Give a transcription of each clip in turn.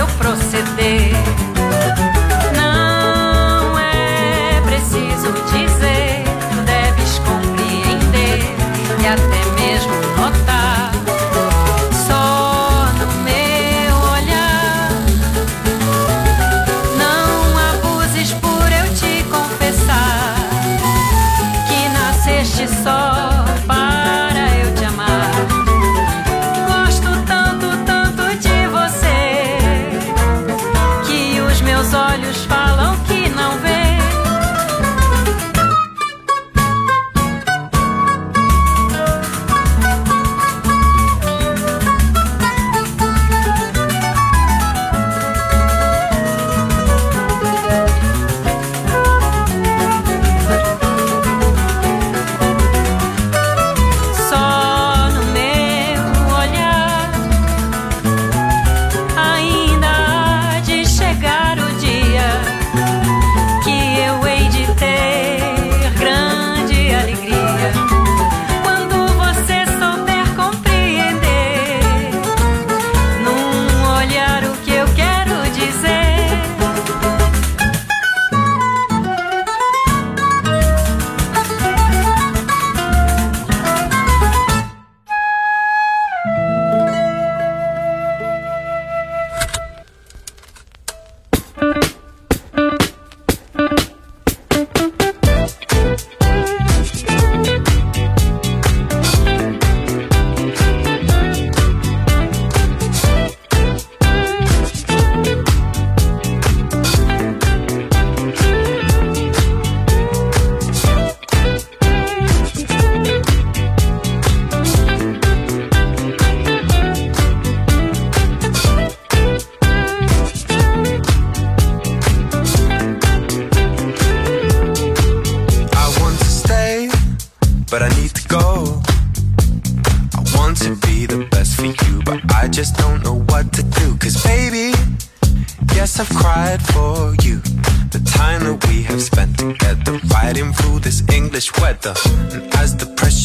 meu proceder.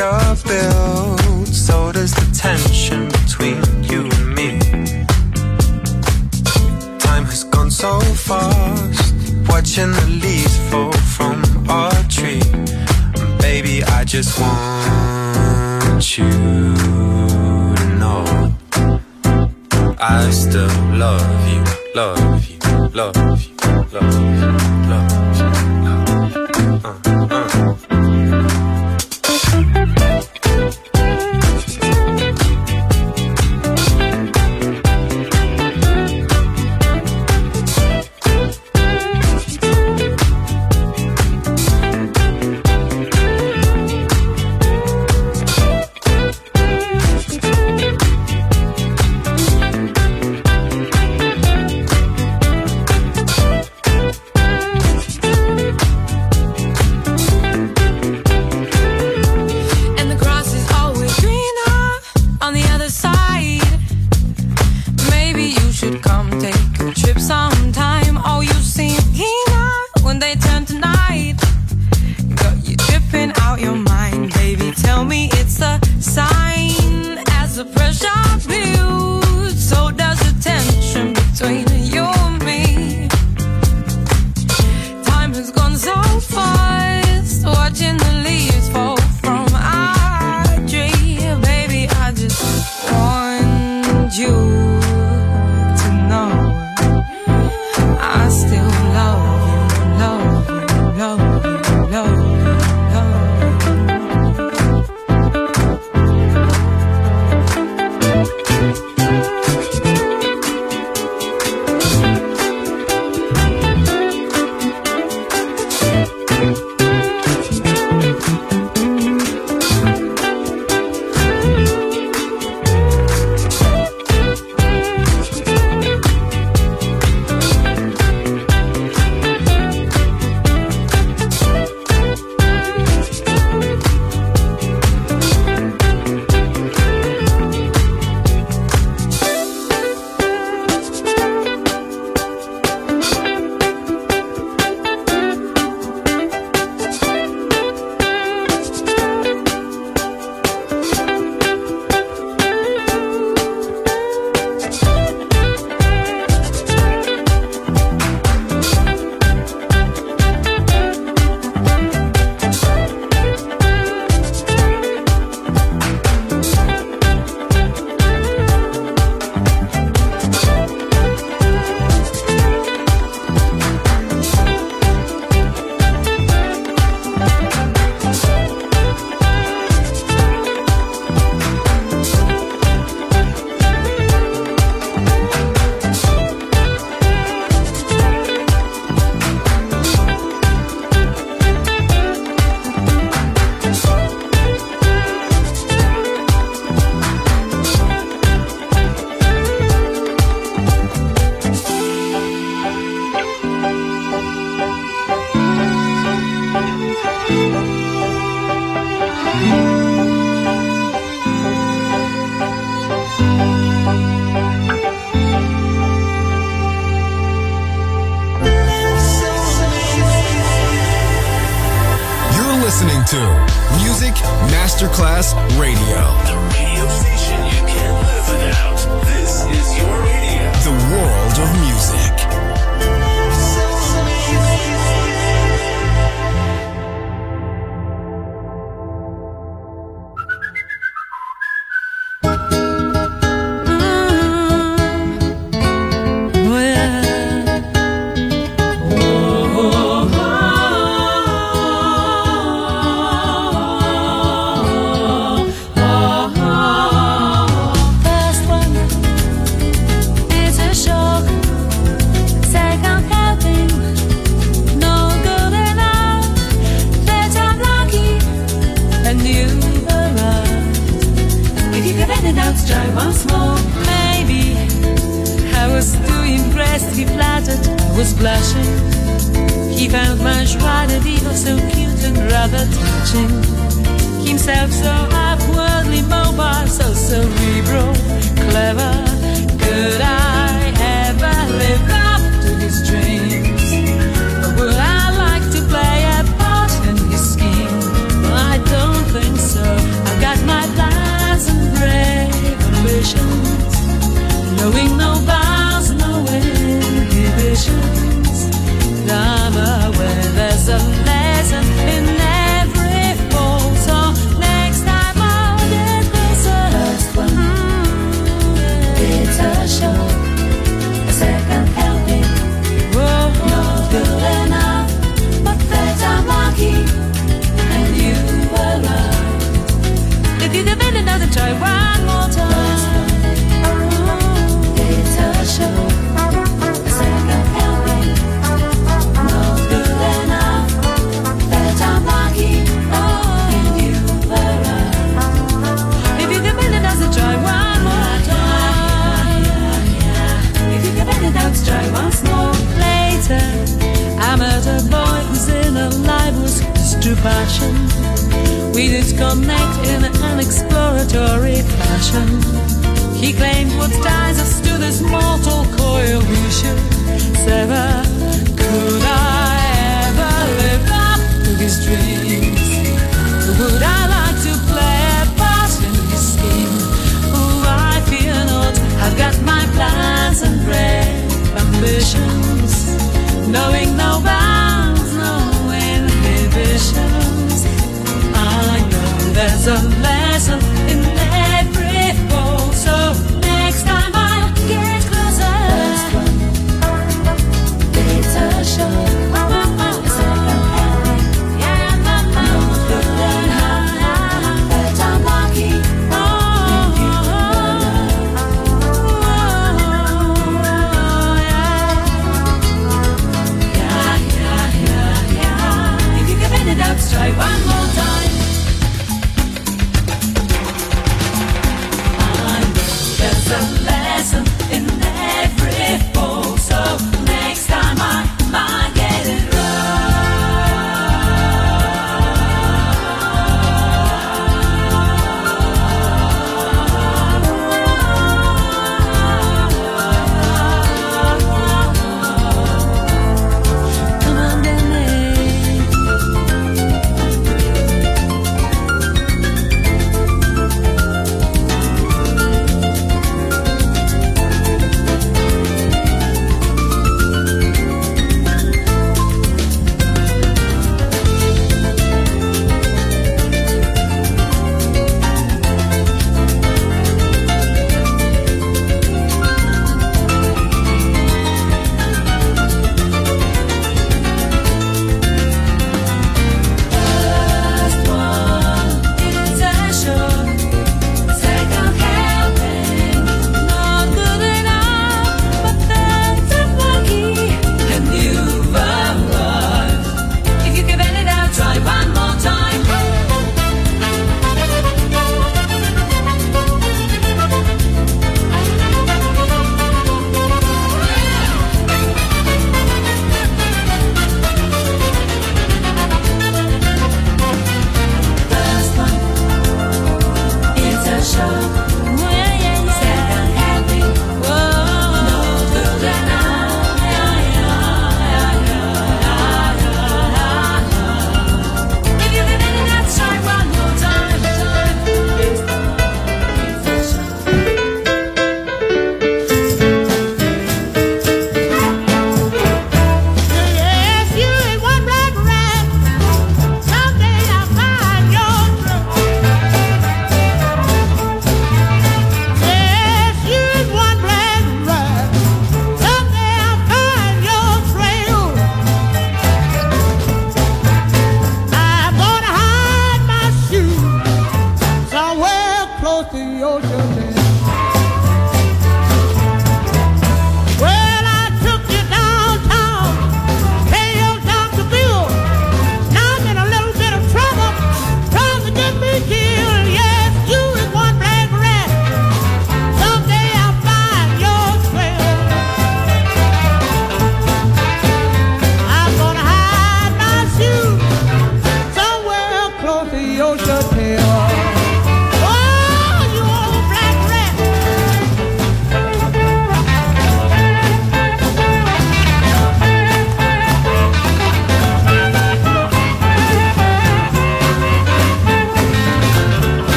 shows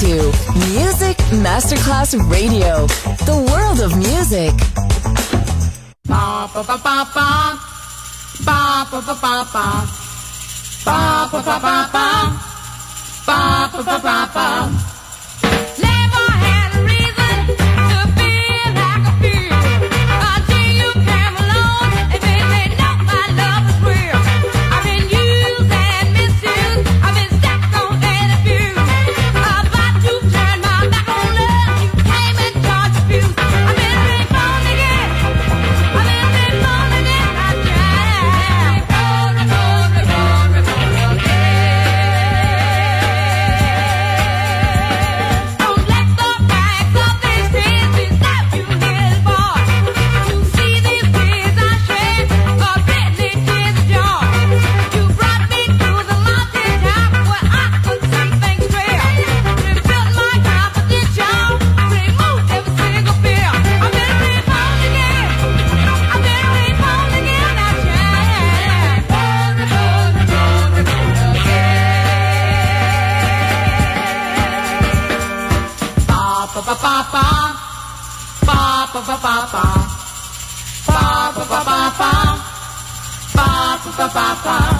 to Music Masterclass Radio, the world of music. Ba ba ba ba ba, ba ba ba ba ba, ba ba ba ba ba, ba. pa pa pa.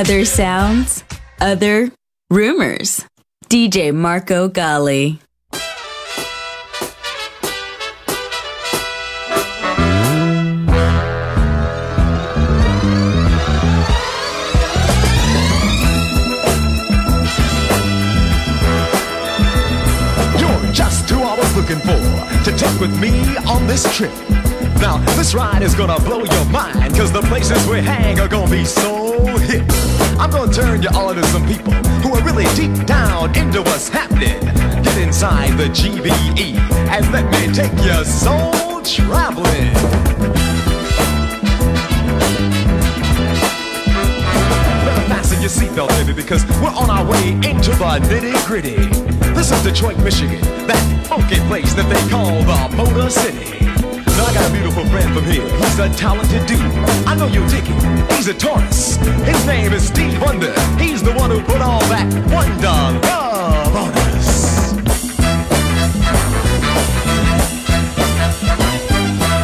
Other sounds, other rumors. DJ Marco Gally. You're just who I was looking for to take with me on this trip. Now, this ride is gonna blow your mind, cause the places we hang are gonna be so hip. I'm gonna turn you all into some people who are really deep down into what's happening. Get inside the GBE and let me take your soul traveling. Fasten your seatbelt, baby, because we're on our way into the nitty gritty. This is Detroit, Michigan, that funky place that they call the Motor City. I got a beautiful friend from here. He's a talented dude. I know you'll dig him. He's a Taurus. His name is Steve Wonder. He's the one who put all that wonder love on us.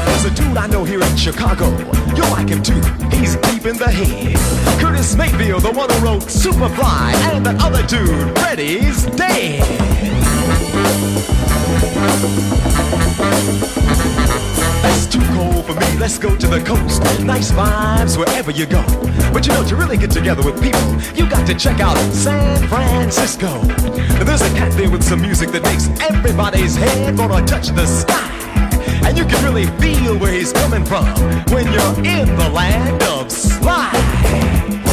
There's a dude I know here in Chicago. You'll like him too. He's deep in the head. Curtis Mayfield, the one who wrote Superfly, and that other dude, Freddie's dead. It's too cold for me. Let's go to the coast. Nice vibes wherever you go. But you know, to really get together with people, you got to check out San Francisco. There's a cat there with some music that makes everybody's head wanna touch the sky. And you can really feel where he's coming from when you're in the land of slide.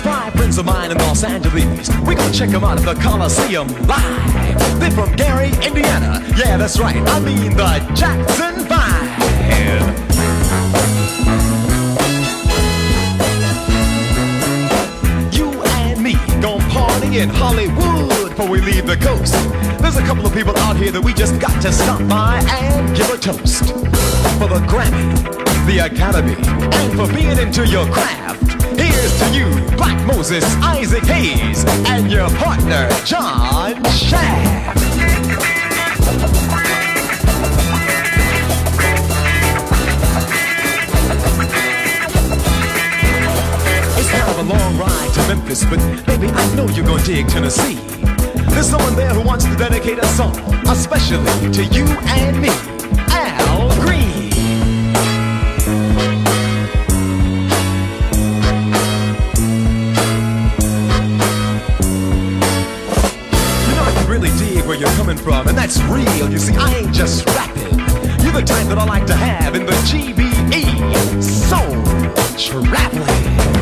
Five friends of mine in Los Angeles. We gonna check them out at the Coliseum live. They're from Gary, Indiana. Yeah, that's right. I mean the Jackson Five. You and me gonna party in Hollywood before we leave the coast. There's a couple of people out here that we just got to stop by and give a toast. For the Grammy, the Academy, and for being into your craft. Here's to you, Black Moses, Isaac Hayes, and your partner, John Shaft. It's kind of a long ride to Memphis, but baby, I know you're gonna dig Tennessee. There's someone there who wants to dedicate a song, especially to you and me, Al Green. That's real. You see, I ain't just rapping. You're the type that I like to have in the GBE. Soul traveling.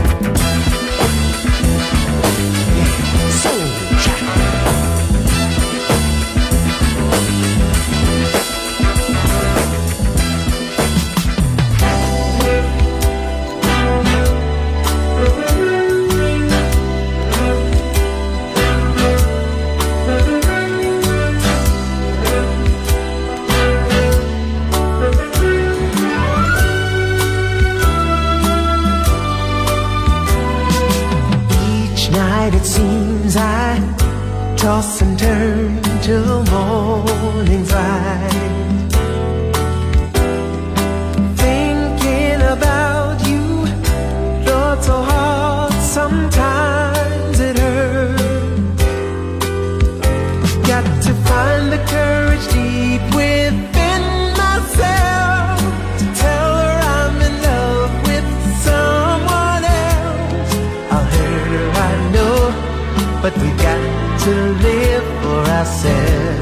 For